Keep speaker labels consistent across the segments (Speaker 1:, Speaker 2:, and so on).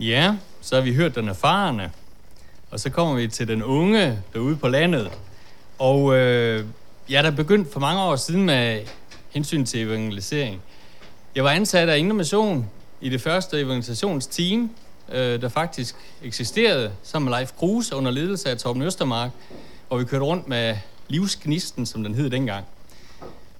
Speaker 1: Ja, så har vi hørt den erfarne, og så kommer vi til den unge derude på landet. Og øh, ja, der begyndte for mange år siden med hensyn til evangelisering. Jeg var ansat af Indre Mission i det første evangelisationsteam, øh, der faktisk eksisterede sammen med Leif Kruse under ledelse af Torben Østermark, hvor vi kørte rundt med livsgnisten, som den hed dengang.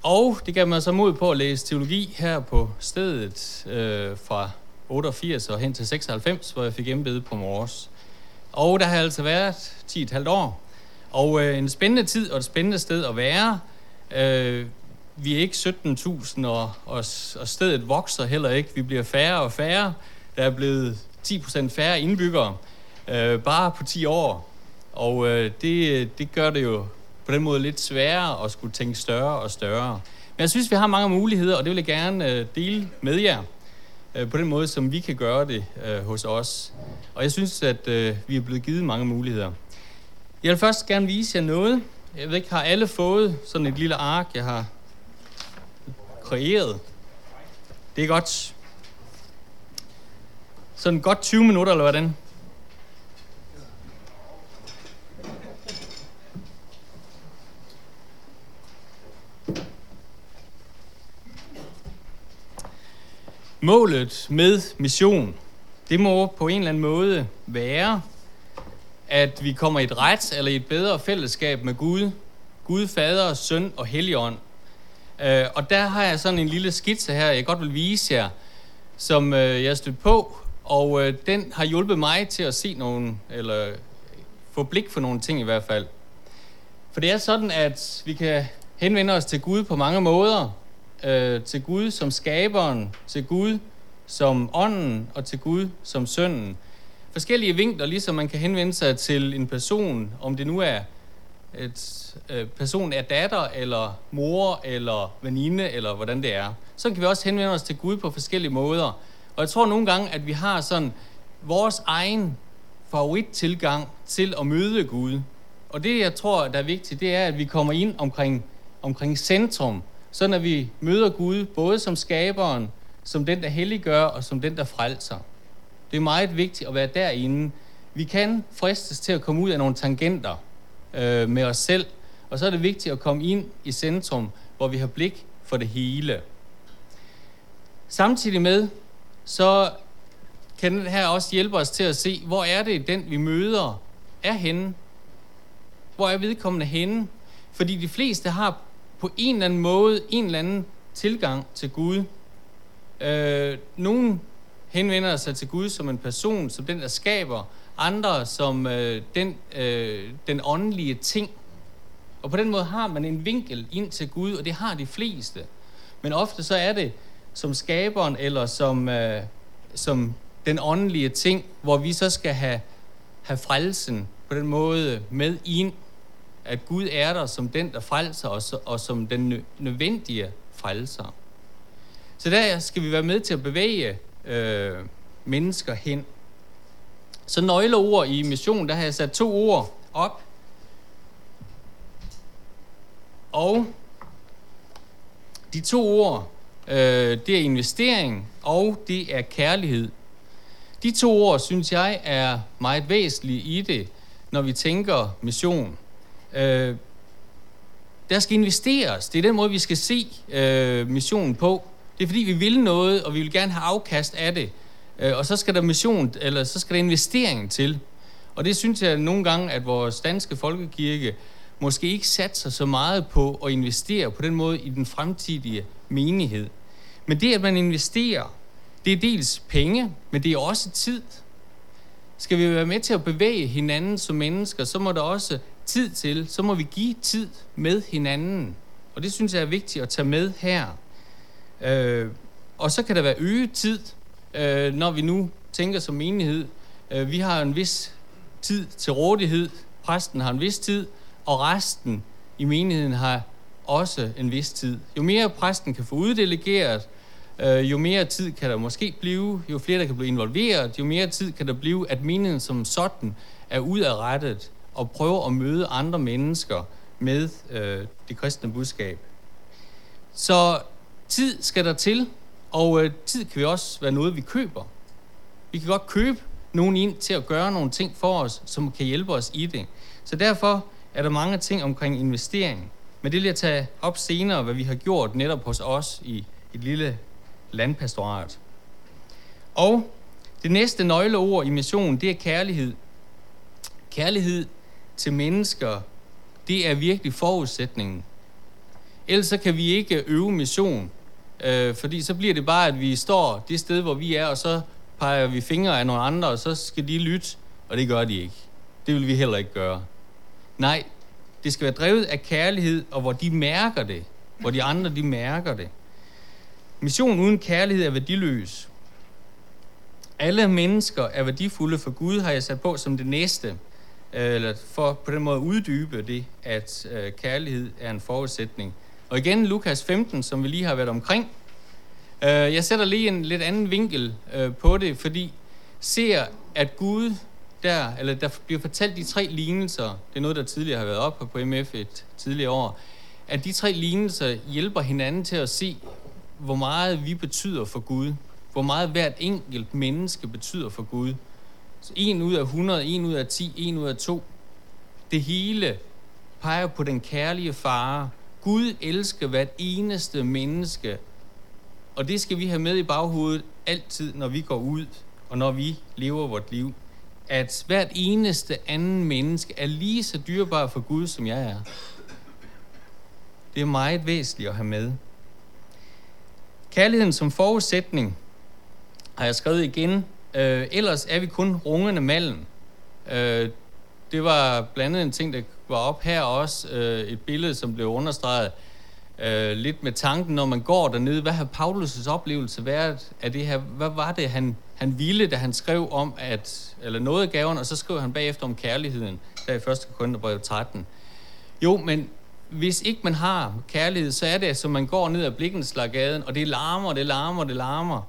Speaker 1: Og det gav mig så mod på at læse teologi her på stedet øh, fra 88 og hen til 96, hvor jeg fik embede på Mors. Og der har altså været 10,5 år. Og øh, en spændende tid og et spændende sted at være. Øh, vi er ikke 17.000, og, og, og stedet vokser heller ikke. Vi bliver færre og færre. Der er blevet 10% færre indbyggere, øh, bare på 10 år. Og øh, det, det gør det jo på den måde lidt sværere at skulle tænke større og større. Men jeg synes, vi har mange muligheder, og det vil jeg gerne øh, dele med jer øh, på den måde, som vi kan gøre det øh, hos os. Og jeg synes, at øh, vi er blevet givet mange muligheder. Jeg vil først gerne vise jer noget. Jeg ved ikke, har alle fået sådan et lille ark, jeg har kreeret? Det er godt. Sådan godt 20 minutter, eller hvordan? Målet med mission, det må på en eller anden måde være, at vi kommer i et ret eller i et bedre fællesskab med Gud, Gud, Fader, Søn og Helligånd. Øh, og der har jeg sådan en lille skitse her, jeg godt vil vise jer, som øh, jeg stødt på, og øh, den har hjulpet mig til at se nogle, eller få blik for nogle ting i hvert fald. For det er sådan, at vi kan henvende os til Gud på mange måder, øh, til Gud som skaberen, til Gud som ånden og til Gud som sønnen. Forskellige vinkler, ligesom man kan henvende sig til en person, om det nu er et øh, person er datter, eller mor, eller veninde, eller hvordan det er. Så kan vi også henvende os til Gud på forskellige måder. Og jeg tror nogle gange, at vi har sådan vores egen favorittilgang til at møde Gud. Og det, jeg tror, der er vigtigt, det er, at vi kommer ind omkring, omkring centrum, sådan at vi møder Gud både som skaberen, som den, der helliggør, og som den, der frelser. Det er meget vigtigt at være derinde. Vi kan fristes til at komme ud af nogle tangenter øh, med os selv, og så er det vigtigt at komme ind i centrum, hvor vi har blik for det hele. Samtidig med, så kan den her også hjælpe os til at se, hvor er det, den vi møder, er henne. Hvor er vedkommende henne? Fordi de fleste har på en eller anden måde en eller anden tilgang til Gud. Øh, nogen henvender sig til Gud som en person, som den, der skaber, andre som øh, den, øh, den åndelige ting. Og på den måde har man en vinkel ind til Gud, og det har de fleste. Men ofte så er det som skaberen eller som, øh, som den åndelige ting, hvor vi så skal have, have frelsen på den måde med ind at Gud er der som den, der frelser os, og som den nødvendige frelser. Så der skal vi være med til at bevæge øh, mennesker hen. Så nøgleord i mission, der har jeg sat to ord op. Og de to ord, øh, det er investering, og det er kærlighed. De to ord, synes jeg, er meget væsentlige i det, når vi tænker mission. Øh, der skal investeres. Det er den måde, vi skal se øh, missionen på. Det er fordi, vi vil noget, og vi vil gerne have afkast af det. Øh, og så skal der mission, eller så skal der investering til. Og det synes jeg nogle gange, at vores danske folkekirke måske ikke satser så meget på at investere på den måde i den fremtidige menighed. Men det, at man investerer, det er dels penge, men det er også tid. Skal vi være med til at bevæge hinanden som mennesker, så må der også tid til, så må vi give tid med hinanden. Og det synes jeg er vigtigt at tage med her. Øh, og så kan der være øget tid, øh, når vi nu tænker som menighed. Øh, vi har en vis tid til rådighed, præsten har en vis tid, og resten i menigheden har også en vis tid. Jo mere præsten kan få uddelegeret, øh, jo mere tid kan der måske blive, jo flere der kan blive involveret, jo mere tid kan der blive, at menigheden som sådan er udadrettet og prøve at møde andre mennesker med øh, det kristne budskab. Så tid skal der til, og øh, tid kan vi også være noget, vi køber. Vi kan godt købe nogen ind til at gøre nogle ting for os, som kan hjælpe os i det. Så derfor er der mange ting omkring investering. Men det vil jeg tage op senere, hvad vi har gjort netop hos os i et lille landpastorat. Og det næste nøgleord i missionen, det er kærlighed. Kærlighed til mennesker, det er virkelig forudsætningen. Ellers så kan vi ikke øve mission, øh, fordi så bliver det bare, at vi står det sted, hvor vi er, og så peger vi fingre af nogle andre, og så skal de lytte, og det gør de ikke. Det vil vi heller ikke gøre. Nej, det skal være drevet af kærlighed, og hvor de mærker det. Hvor de andre, de mærker det. Mission uden kærlighed er værdiløs. Alle mennesker er værdifulde for Gud, har jeg sat på som det næste. Eller for på den måde at uddybe det, at øh, kærlighed er en forudsætning. Og igen Lukas 15, som vi lige har været omkring. Øh, jeg sætter lige en lidt anden vinkel øh, på det, fordi ser, at Gud der, eller der bliver fortalt de tre lignelser, det er noget, der tidligere har været op på MF et tidligere år, at de tre lignelser hjælper hinanden til at se, hvor meget vi betyder for Gud. Hvor meget hvert enkelt menneske betyder for Gud. Så 1 ud af 100, 1 ud af 10, 1 ud af 2. Det hele peger på den kærlige far. Gud elsker hvert eneste menneske. Og det skal vi have med i baghovedet altid, når vi går ud og når vi lever vort liv at hvert eneste anden menneske er lige så dyrbar for Gud, som jeg er. Det er meget væsentligt at have med. Kærligheden som forudsætning har jeg skrevet igen. Øh, ellers er vi kun rungende malen. Øh, det var blandt andet en ting, der var op her også. Øh, et billede, som blev understreget øh, lidt med tanken, når man går dernede. Hvad har Paulus' oplevelse været af det her? Hvad var det, han han ville, da han skrev om, at, eller noget af gaven, og så skrev han bagefter om kærligheden, der i 1. Korintherbrev 13. Jo, men hvis ikke man har kærlighed, så er det, som man går ned ad Blikkenslagaden, og det larmer, det larmer, det larmer.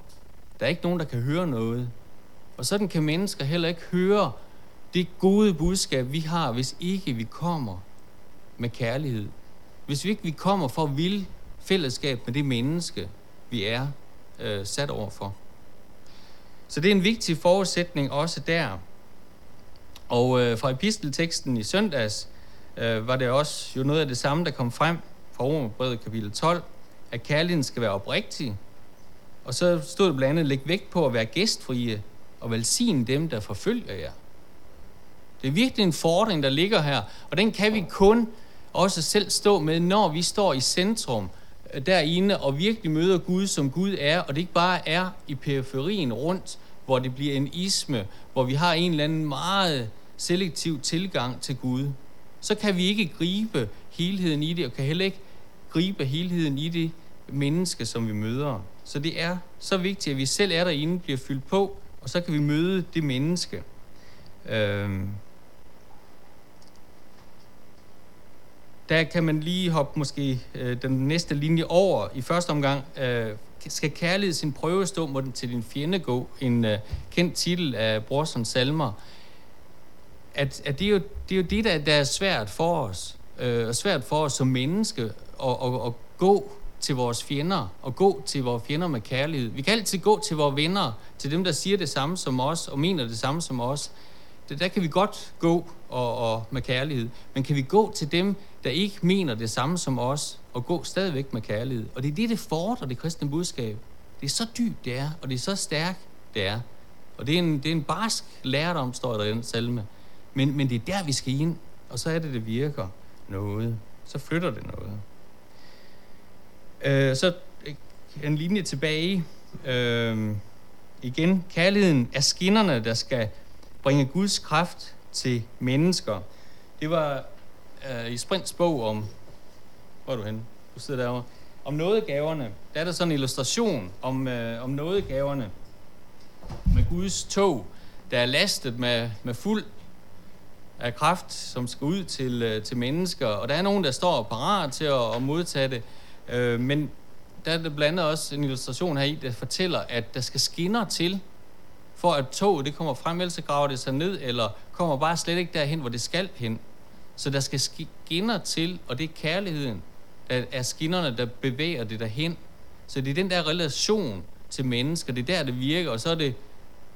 Speaker 1: Der er ikke nogen, der kan høre noget. Og sådan kan mennesker heller ikke høre det gode budskab, vi har, hvis ikke vi kommer med kærlighed. Hvis vi ikke vi kommer for at ville fællesskab med det menneske, vi er øh, sat over for. Så det er en vigtig forudsætning også der. Og øh, fra epistelteksten i søndags øh, var det også jo noget af det samme, der kom frem fra Romerbrevet kapitel 12, at kærligheden skal være oprigtig. Og så stod det blandt andet, læg vægt på at være gæstfrie og velsigne dem, der forfølger jer. Det er virkelig en fordring, der ligger her, og den kan vi kun også selv stå med, når vi står i centrum øh, derinde og virkelig møder Gud, som Gud er, og det ikke bare er i periferien rundt, hvor det bliver en isme, hvor vi har en eller anden meget selektiv tilgang til Gud, så kan vi ikke gribe helheden i det, og kan heller ikke gribe helheden i det menneske, som vi møder. Så det er så vigtigt, at vi selv er derinde, bliver fyldt på, og så kan vi møde det menneske. Øhm. Der kan man lige hoppe måske øh, den næste linje over i første omgang, øh, skal kærlighed sin prøve stå, må den til din fjende gå. En øh, kendt titel af Brorsons salmer. At, at det, er jo, det er jo det, der, der er svært for os. Øh, og svært for os som menneske at, at, at gå til vores fjender, og gå til vores fjender med kærlighed. Vi kan altid gå til vores venner, til dem, der siger det samme som os, og mener det samme som os. Det, der kan vi godt gå og, og med kærlighed. Men kan vi gå til dem, der ikke mener det samme som os, og gå stadigvæk med kærlighed. Og det er det, det fordrer det kristne budskab. Det er så dybt, det er, og det er så stærkt, det er. Og det er en, det er en barsk lærdom, står der i den salme. Men, men det er der, vi skal ind, og så er det, det virker noget. Så flytter det noget. Øh, så øh, en linje tilbage. Øh, igen, kærligheden er skinnerne, der skal bringe Guds kraft til mennesker. Det var øh, i Sprints bog om... Hvor er du henne? Du sidder derovre. Om nådegaverne, der er der sådan en illustration om, øh, om nådegaverne med Guds tog, der er lastet med, med fuld af kraft, som skal ud til, øh, til mennesker. Og der er nogen, der står parat til at, at modtage det. Øh, men der er det blandt andet også en illustration her i, der fortæller, at der skal skinner til, for at toget det kommer frem, ellers så graver det sig ned, eller kommer bare slet ikke derhen, hvor det skal hen. Så der skal skinner til, og det er kærligheden, der er skinnerne, der bevæger det derhen. Så det er den der relation til mennesker, det er der, det virker, og så er det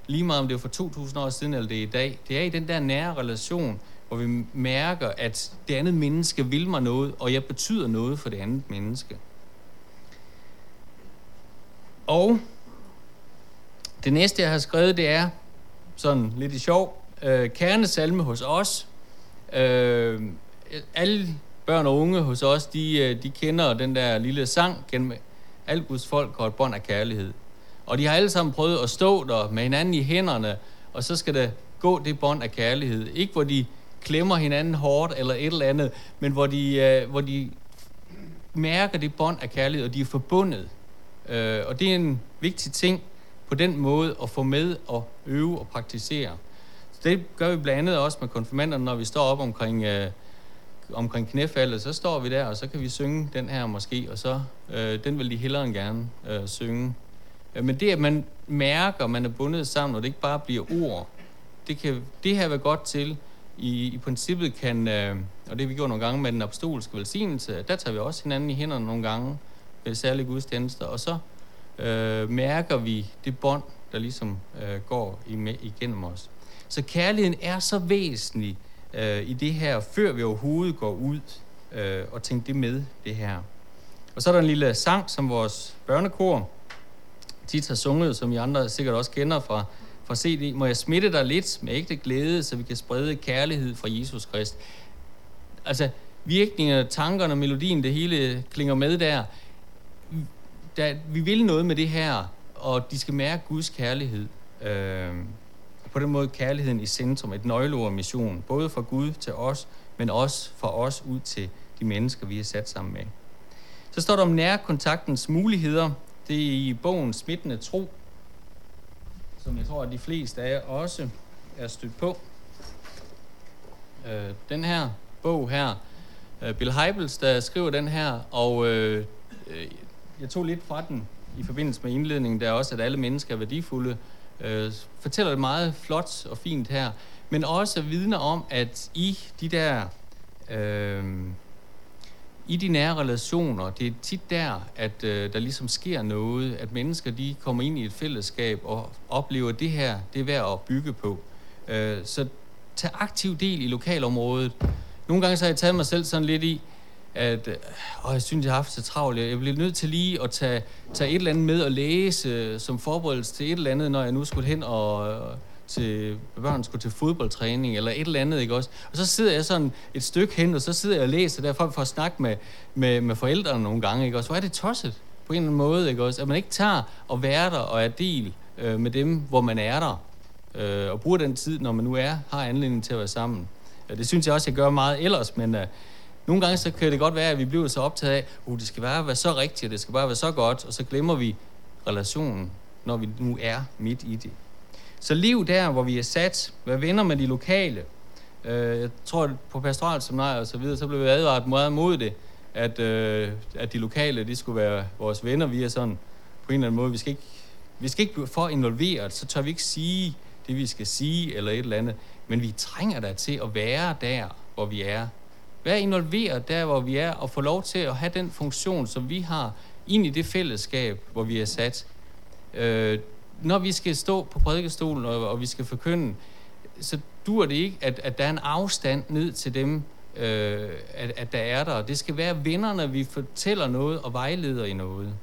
Speaker 1: lige meget om det er for 2000 år siden eller det er i dag. Det er i den der nære relation, hvor vi mærker, at det andet menneske vil mig noget, og jeg betyder noget for det andet menneske. Og det næste, jeg har skrevet, det er sådan lidt i sjov. Øh, kernesalme hos os. Øh, alle børn og unge hos os, de, øh, de kender den der lille sang gennem alt Guds folk og et bånd af kærlighed. Og de har alle sammen prøvet at stå der med hinanden i hænderne, og så skal der gå det bånd af kærlighed. Ikke hvor de klemmer hinanden hårdt eller et eller andet, men hvor de, øh, hvor de mærker det bånd af kærlighed, og de er forbundet. Øh, og det er en vigtig ting på den måde at få med og øve og praktisere. Så det gør vi blandt andet også med konfirmanderne, når vi står op omkring, øh, omkring knæfaldet, så står vi der, og så kan vi synge den her måske, og så øh, den vil de hellere end gerne øh, synge. Øh, men det, at man mærker, at man er bundet sammen, og det ikke bare bliver ord, det kan det her vil godt til. I, i princippet kan, øh, og det vi gjorde nogle gange med den apostolske velsignelse, der tager vi også hinanden i hænderne nogle gange ved særlige gudstjenester, og så øh, mærker vi det bånd, der ligesom øh, går igennem os. Så kærligheden er så væsentlig øh, i det her, før vi overhovedet går ud øh, og tænker det med, det her. Og så er der en lille sang, som vores børnekor tit har sunget, som I andre sikkert også kender fra, fra CD. Må jeg smitte dig lidt med ægte glæde, så vi kan sprede kærlighed fra Jesus Krist. Altså, virkningerne, tankerne, melodien, det hele klinger med der. der vi vil noget med det her, og de skal mærke Guds kærlighed. Øh, på den måde kærligheden i centrum, et nøgleord mission, både fra Gud til os, men også fra os ud til de mennesker, vi er sat sammen med. Så står der om nærkontaktens muligheder. Det er i bogen Smittende Tro, som jeg tror, at de fleste af jer også er stødt på. Øh, den her bog her, øh, Bill Heibels, der skriver den her, og øh, øh, jeg tog lidt fra den i forbindelse med indledningen, der er også, at alle mennesker er værdifulde, øh, fortæller det meget flot og fint her, men også vidner om, at i de der øh, i de nære relationer, det er tit der, at øh, der ligesom sker noget, at mennesker de kommer ind i et fællesskab og oplever, at det her det er værd at bygge på. Øh, så tag aktiv del i lokalområdet. Nogle gange så har jeg taget mig selv sådan lidt i, at øh, jeg synes, jeg har haft så travlt. Jeg bliver nødt til lige at tage, tage et eller andet med og læse øh, som forberedelse til et eller andet, når jeg nu skulle hen og øh, til børn skulle til fodboldtræning eller et eller andet, ikke også? Og så sidder jeg sådan et stykke hen, og så sidder jeg og læser derfra for at snakke med, med, med forældrene nogle gange, ikke også? Hvor er det tosset på en eller anden måde, ikke også? At man ikke tager og være der og er del øh, med dem, hvor man er der, øh, og bruger den tid, når man nu er, har anledning til at være sammen. Øh, det synes jeg også, jeg gør meget ellers, men øh, nogle gange så kan det godt være, at vi bliver så optaget af, at uh, det skal bare være så rigtigt, og det skal bare være så godt, og så glemmer vi relationen, når vi nu er midt i det. Så liv der, hvor vi er sat, være venner med de lokale. Øh, jeg tror, at på pastoralseminariet og så videre, så blev vi advaret meget mod det, at, øh, at de lokale, de skulle være vores venner. Vi er sådan på en eller anden måde, vi skal ikke, vi skal ikke blive for involveret, så tør vi ikke sige det, vi skal sige, eller et eller andet. Men vi trænger der til at være der, hvor vi er. Vær involveret der, hvor vi er, og få lov til at have den funktion, som vi har, ind i det fællesskab, hvor vi er sat. Øh, når vi skal stå på prædikestolen, og, og vi skal forkynde, så dur det ikke, at, at der er en afstand ned til dem, øh, at, at der er der. Det skal være vennerne, vi fortæller noget og vejleder i noget.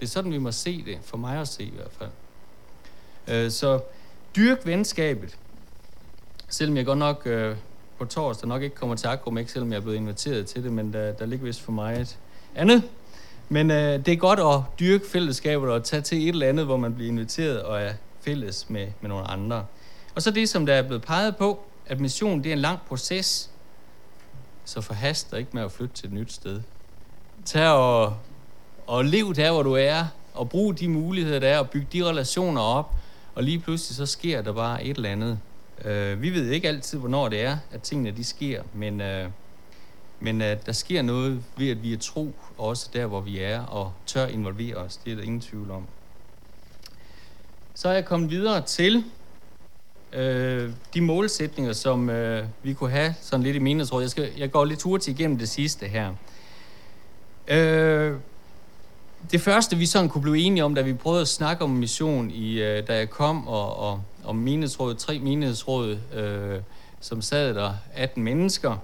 Speaker 1: Det er sådan, vi må se det, for mig at se i hvert fald. Øh, så dyrk venskabet. Selvom jeg godt nok øh, på torsdag nok ikke kommer til Akromek, selvom jeg er blevet inviteret til det, men der, der ligger vist for mig et andet. Men øh, det er godt at dyrke fællesskabet og tage til et eller andet, hvor man bliver inviteret og er fælles med, med nogle andre. Og så det, som der er blevet peget på, at mission det er en lang proces, så forhast dig ikke med at flytte til et nyt sted. Tag og, og lev der, hvor du er, og brug de muligheder, der er, og bygge de relationer op, og lige pludselig så sker der bare et eller andet. Øh, vi ved ikke altid, hvornår det er, at tingene de sker, men, øh, men at der sker noget ved, at vi er tro, også der, hvor vi er, og tør involvere os. Det er der ingen tvivl om. Så er jeg kommet videre til øh, de målsætninger, som øh, vi kunne have sådan lidt i menighedsrådet. Jeg, skal, jeg går lidt hurtigt igennem det sidste her. Øh, det første, vi sådan kunne blive enige om, da vi prøvede at snakke om mission, i, øh, da jeg kom og, og og menighedsrådet, tre menighedsråd, øh, som sad der, 18 mennesker.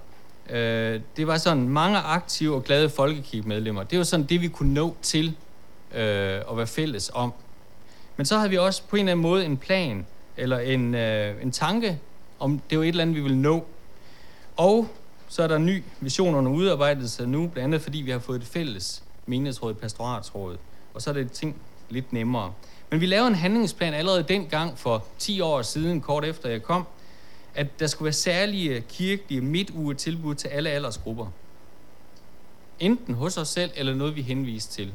Speaker 1: Øh, det var sådan mange aktive og glade folkekirkemedlemmer. Det var sådan det, vi kunne nå til øh, at være fælles om. Men så havde vi også på en eller anden måde en plan, eller en, øh, en tanke, om det var et eller andet, vi ville nå. Og så er der en ny vision under udarbejdelse nu, blandt andet fordi vi har fået et fælles menighedsråd, pastoratsråd. Og så er det ting lidt nemmere. Men vi lavede en handlingsplan allerede dengang for 10 år siden, kort efter jeg kom, at der skulle være særlige øh, kirkelige midtuge tilbud til alle aldersgrupper. Enten hos os selv, eller noget vi henviste til.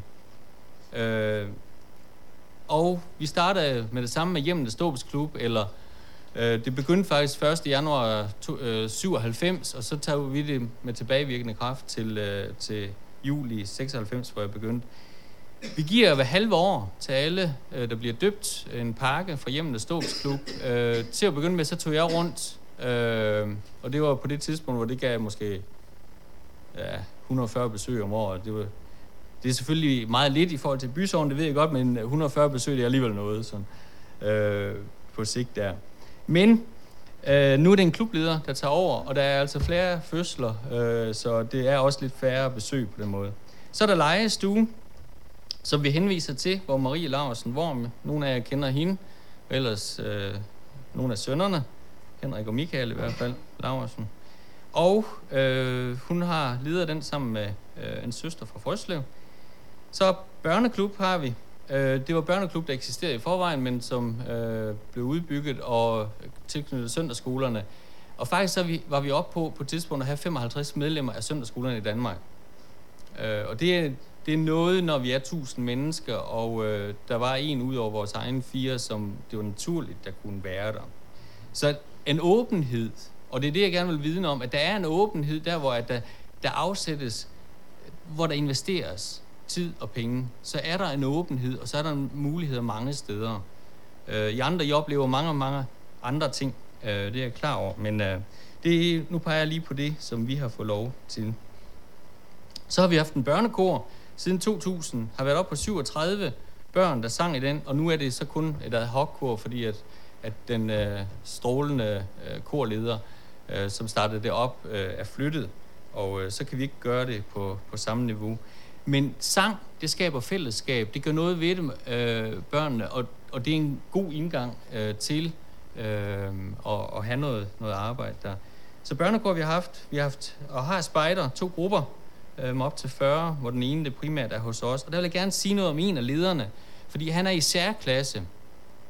Speaker 1: Øh, og vi startede med det samme med Hjemmenes Ståbsklub, eller øh, det begyndte faktisk 1. januar 97, øh, og så tager vi det med tilbagevirkende kraft til, øh, til juli 96, hvor jeg begyndte. Vi giver hver halve år til alle, øh, der bliver døbt, en pakke fra Hjemmenes dåbsklub. Øh, til at begynde med, så tog jeg rundt, øh, og det var på det tidspunkt, hvor det gav måske ja, 140 besøg om året. Det var det er selvfølgelig meget lidt i forhold til bysovn, det ved jeg godt, men 140 besøg, det er alligevel noget sådan, øh, på sigt der. Men øh, nu er det en klubleder, der tager over, og der er altså flere fødsler, øh, så det er også lidt færre besøg på den måde. Så er der lejestue, som vi henviser til, hvor Marie Larsen Worm, nogle af jer kender hende, og ellers øh, nogle af sønnerne, Henrik og Michael i hvert fald, Larsen. Og øh, hun har leder den sammen med øh, en søster fra Frøslev, så børneklub har vi. Øh, det var børneklub, der eksisterede i forvejen, men som øh, blev udbygget og tilknyttet søndagsskolerne. Og faktisk så vi, var vi oppe på på et tidspunkt at have 55 medlemmer af søndagsskolerne i Danmark. Øh, og det er, det er noget, når vi er 1000 mennesker, og øh, der var en ud over vores egen fire, som det var naturligt, der kunne være der. Så en åbenhed, og det er det, jeg gerne vil vidne om, at der er en åbenhed der, hvor at der, der afsættes, hvor der investeres tid og penge, så er der en åbenhed, og så er der muligheder mange steder. Øh, I andre, I oplever mange, mange andre ting, øh, det er jeg klar over, men øh, det, nu peger jeg lige på det, som vi har fået lov til. Så har vi haft en børnekor siden 2000, har været op på 37 børn, der sang i den, og nu er det så kun et ad hoc-kor, fordi at, at den øh, strålende øh, korleder, øh, som startede det op, øh, er flyttet, og øh, så kan vi ikke gøre det på, på samme niveau. Men sang, det skaber fællesskab. Det gør noget ved dem, øh, børnene, og, og det er en god indgang øh, til øh, at, at have noget, noget arbejde der. Så børnekår vi har haft, vi har haft og har spejder, to grupper øhm, op til 40, hvor den ene det primært er hos os. Og der vil jeg gerne sige noget om en af lederne, fordi han er i særklasse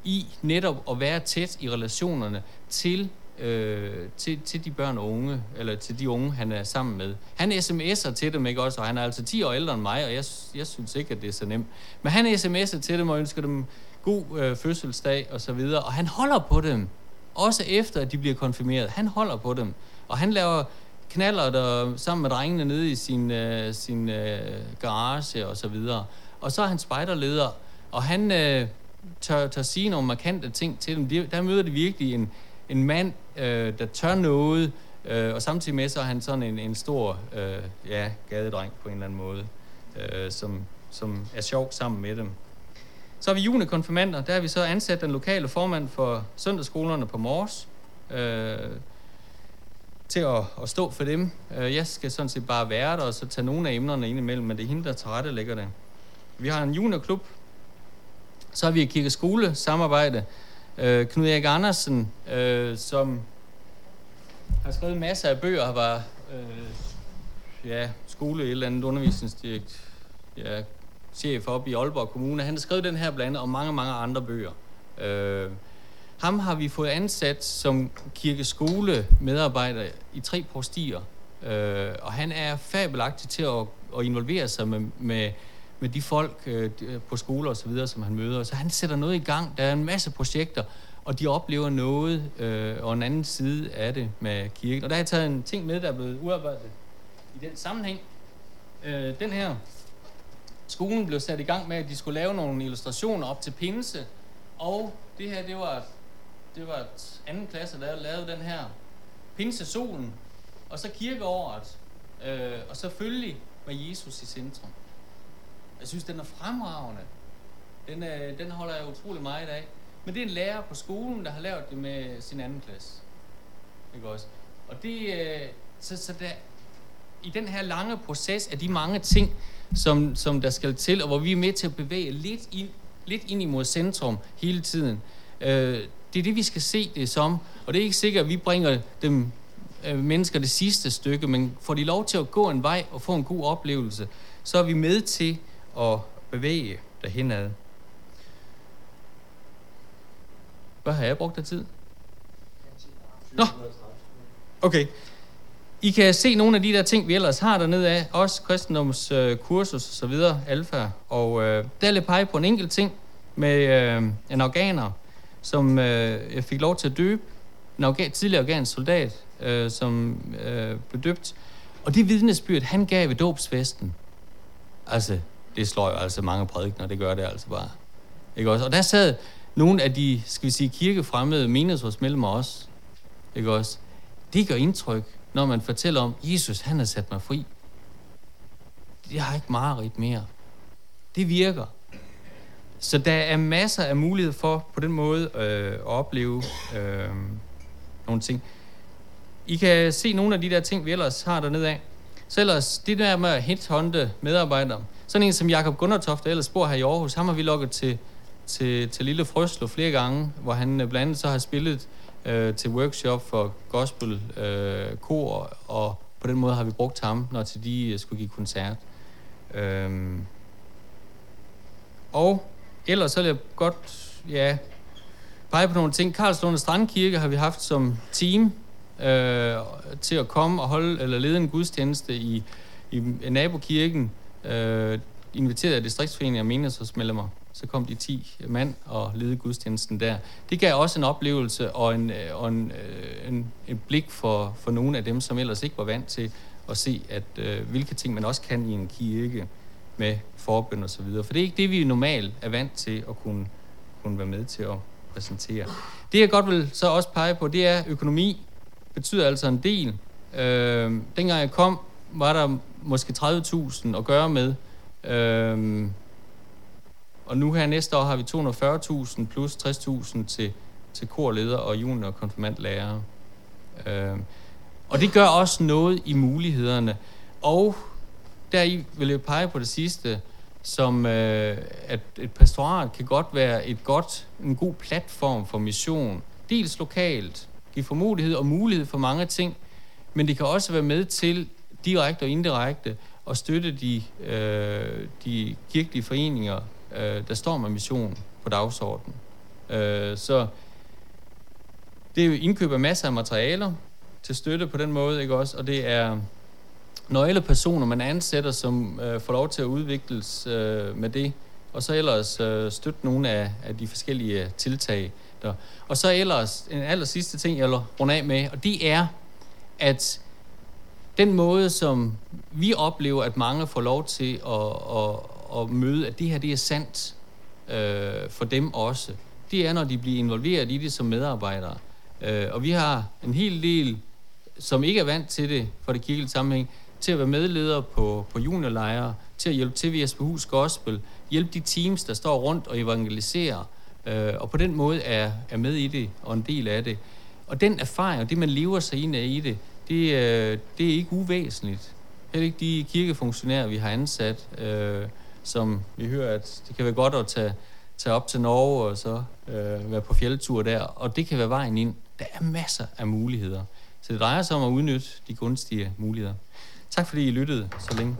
Speaker 1: i netop at være tæt i relationerne til øh, til, til de børn og unge, eller til de unge, han er sammen med. Han sms'er til dem, ikke også? Og han er altså 10 år ældre end mig, og jeg, jeg synes ikke, at det er så nemt. Men han sms'er til dem og ønsker dem god øh, fødselsdag og så videre, og han holder på dem. Også efter, at de bliver konfirmeret. Han holder på dem. Og han laver knaller der sammen med drengene nede i sin, øh, sin øh, garage og så videre. Og så er han spejderleder, og han øh, tør, tør sige nogle markante ting til dem. De, der møder de virkelig en, en mand, øh, der tør noget, øh, og samtidig med så er han sådan en, en stor øh, ja, gadedreng på en eller anden måde, øh, som, som er sjov sammen med dem. Så er vi junikonfirmander, der har vi så ansat den lokale formand for søndagsskolerne på Mors, øh, til at, at stå for dem. Øh, jeg skal sådan set bare være der, og så tage nogle af emnerne ind imellem, men det er hende, der tager lægger det. Vi har en juniorklub, så har vi et kirkeskole samarbejde, Øh, Knud Erik Andersen, øh, som har skrevet masser af bøger, har været øh, ja, skole, et eller andet undervisningsdirekt, ja, chef op i Aalborg Kommune. Han har skrevet den her blandt og mange, mange andre bøger. Øh, ham har vi fået ansat som kirkeskole medarbejder i tre prostier. Øh, og han er fabelagtig til at, at involvere sig med, med med de folk øh, på skoler og så videre, som han møder. Så han sætter noget i gang. Der er en masse projekter, og de oplever noget øh, og en anden side af det med kirken. Og der har jeg taget en ting med, der er blevet udarbejdet i den sammenhæng. Øh, den her skolen blev sat i gang med, at de skulle lave nogle illustrationer op til pinse, og det her, det var, det var et anden klasse, der lavede den her pinsesolen, og så kirkeåret, øh, og selvfølgelig med Jesus i centrum. Jeg synes, den er fremragende. Den, øh, den holder jeg utrolig meget af. men det er en lærer på skolen, der har lavet det med sin anden klasse. Ikke også? Og det, øh, så, så der, i den her lange proces af de mange ting, som, som der skal til, og hvor vi er med til at bevæge lidt ind, lidt ind imod centrum hele tiden. Øh, det er det, vi skal se det som. Og det er ikke sikkert, at vi bringer dem øh, mennesker det sidste stykke, men får de lov til at gå en vej og få en god oplevelse, så er vi med til at bevæge derhenad. Hvad har jeg brugt af tid? Nå, okay. I kan se nogle af de der ting, vi ellers har dernede af, også kristendoms øh, kursus og så videre, alfa. Og øh, der er lidt pege på en enkelt ting med øh, en organer som øh, jeg fik lov til at døbe. En afga- tidligere afghansk soldat, øh, som øh, blev døbt. Og det vidnesbyrd, han gav ved dåbsfesten, altså, det slår jo altså mange prædikner, det gør det altså bare. Ikke også? Og der sad nogle af de, skal vi sige, kirkefremmede menighedsrådsmedlemmer også. Ikke også? Det gør indtryk, når man fortæller om, Jesus, han har sat mig fri. Jeg har ikke mareridt mere. Det virker. Så der er masser af mulighed for på den måde øh, at opleve øh, nogle ting. I kan se nogle af de der ting, vi ellers har dernede af. Så ellers, det der med at headhunte medarbejdere. Sådan en som Jakob Gundertoft, der ellers bor her i Aarhus, ham har vi lukket til, til, til Lille Frøslo flere gange, hvor han øh, blandt andet så har spillet øh, til workshop for gospel øh, kor, og på den måde har vi brugt ham, når til de øh, skulle give koncert. Øhm. Og ellers så vil jeg godt, ja, pege på nogle ting. Karlslunde Strandkirke har vi haft som team øh, til at komme og holde eller lede en gudstjeneste i, i nabokirken, øh, inviteret af distriktsforeningen og menighedsrådsmedlemmer så kom de 10 mand og ledede gudstjenesten der. Det gav også en oplevelse og en, øh, og en, øh, en, en blik for, for nogle af dem, som ellers ikke var vant til at se, at øh, hvilke ting man også kan i en kirke med forbøn og så videre. For det er ikke det, vi normalt er vant til at kunne, kunne være med til at præsentere. Det jeg godt vil så også pege på, det er økonomi. betyder altså en del. Øh, dengang jeg kom, var der måske 30.000 at gøre med. Øh, og nu her næste år har vi 240.000 plus 60.000 til, til korleder og junior- og konfirmandlærere. Øh, og det gør også noget i mulighederne. Og der vil jeg pege på det sidste, som øh, at et pastorat kan godt være et godt, en god platform for mission. Dels lokalt, give for mulighed og mulighed for mange ting, men det kan også være med til direkte og indirekte at støtte de, øh, de kirkelige foreninger øh, der står med mission på dagsordenen. Øh, så det er jo indkøb af masser af materialer til støtte på den måde, ikke også? Og det er nøglepersoner, man ansætter, som øh, får lov til at udvikles øh, med det, og så ellers øh, støtte nogle af, af de forskellige øh, tiltag. Der. Og så ellers en aller sidste ting, jeg vil runde af med, og det er, at den måde, som vi oplever, at mange får lov til at, at, at møde, at det her det er sandt øh, for dem også, det er, når de bliver involveret i det som medarbejdere. Øh, og vi har en hel del, som ikke er vant til det for det kirkelige sammenhæng, til at være medleder på, på juniorlejre, til at hjælpe til ved Hus Gospel, hjælpe de teams, der står rundt og evangeliserer, øh, og på den måde er, er med i det og en del af det. Og den erfaring, og det man lever sig ind af i det, det, øh, det er ikke uvæsentligt. Heller ikke de kirkefunktionærer, vi har ansat, øh, som vi hører, at det kan være godt at tage, tage op til Norge og så øh, være på fjeldtur der, og det kan være vejen ind. Der er masser af muligheder. Så det drejer sig om at udnytte de gunstige muligheder. Tak fordi I lyttede så længe.